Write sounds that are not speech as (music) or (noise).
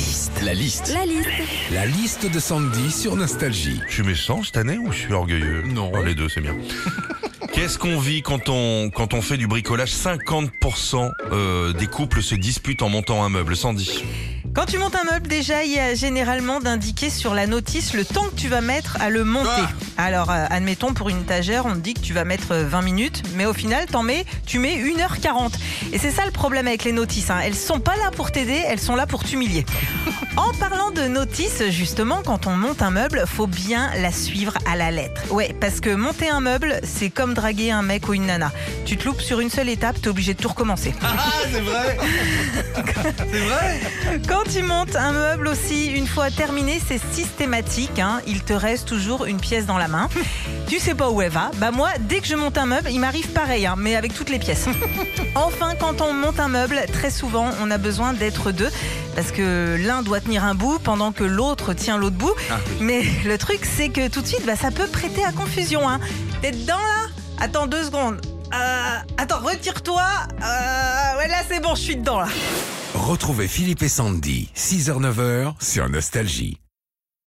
liste. La liste. La liste. La liste de Sandy sur Nostalgie. Je suis méchant cette année ou je suis orgueilleux Non. Oh, les deux, c'est bien. (laughs) Qu'est-ce qu'on vit quand on, quand on fait du bricolage? 50% euh, des couples se disputent en montant un meuble. Sandy. Quand tu montes un meuble, déjà, il y a généralement d'indiquer sur la notice le temps que tu vas mettre à le monter. Alors, euh, admettons, pour une étagère, on te dit que tu vas mettre euh, 20 minutes, mais au final, t'en mets, tu mets 1h40. Et c'est ça le problème avec les notices. Hein. Elles sont pas là pour t'aider, elles sont là pour t'humilier. (laughs) En parlant de notices, justement, quand on monte un meuble, faut bien la suivre à la lettre. Ouais, parce que monter un meuble, c'est comme draguer un mec ou une nana. Tu te loupes sur une seule étape, t'es obligé de tout recommencer. Ah, c'est vrai (laughs) C'est vrai Quand tu montes un meuble aussi, une fois terminé, c'est systématique. hein. Il te reste toujours une pièce dans la main. Tu sais pas où elle va. Bah moi, dès que je monte un meuble, il m'arrive pareil, hein, mais avec toutes les pièces. (laughs) enfin, quand on monte un meuble, très souvent, on a besoin d'être deux. Parce que l'un doit tenir un bout pendant que l'autre tient l'autre bout. Ah, oui. Mais le truc, c'est que tout de suite, bah, ça peut prêter à confusion. Hein. T'es dedans là? Attends deux secondes. Euh, attends, retire-toi. Euh, ouais, là c'est bon, je suis dedans là. Retrouvez Philippe et Sandy, 6h-9h sur Nostalgie.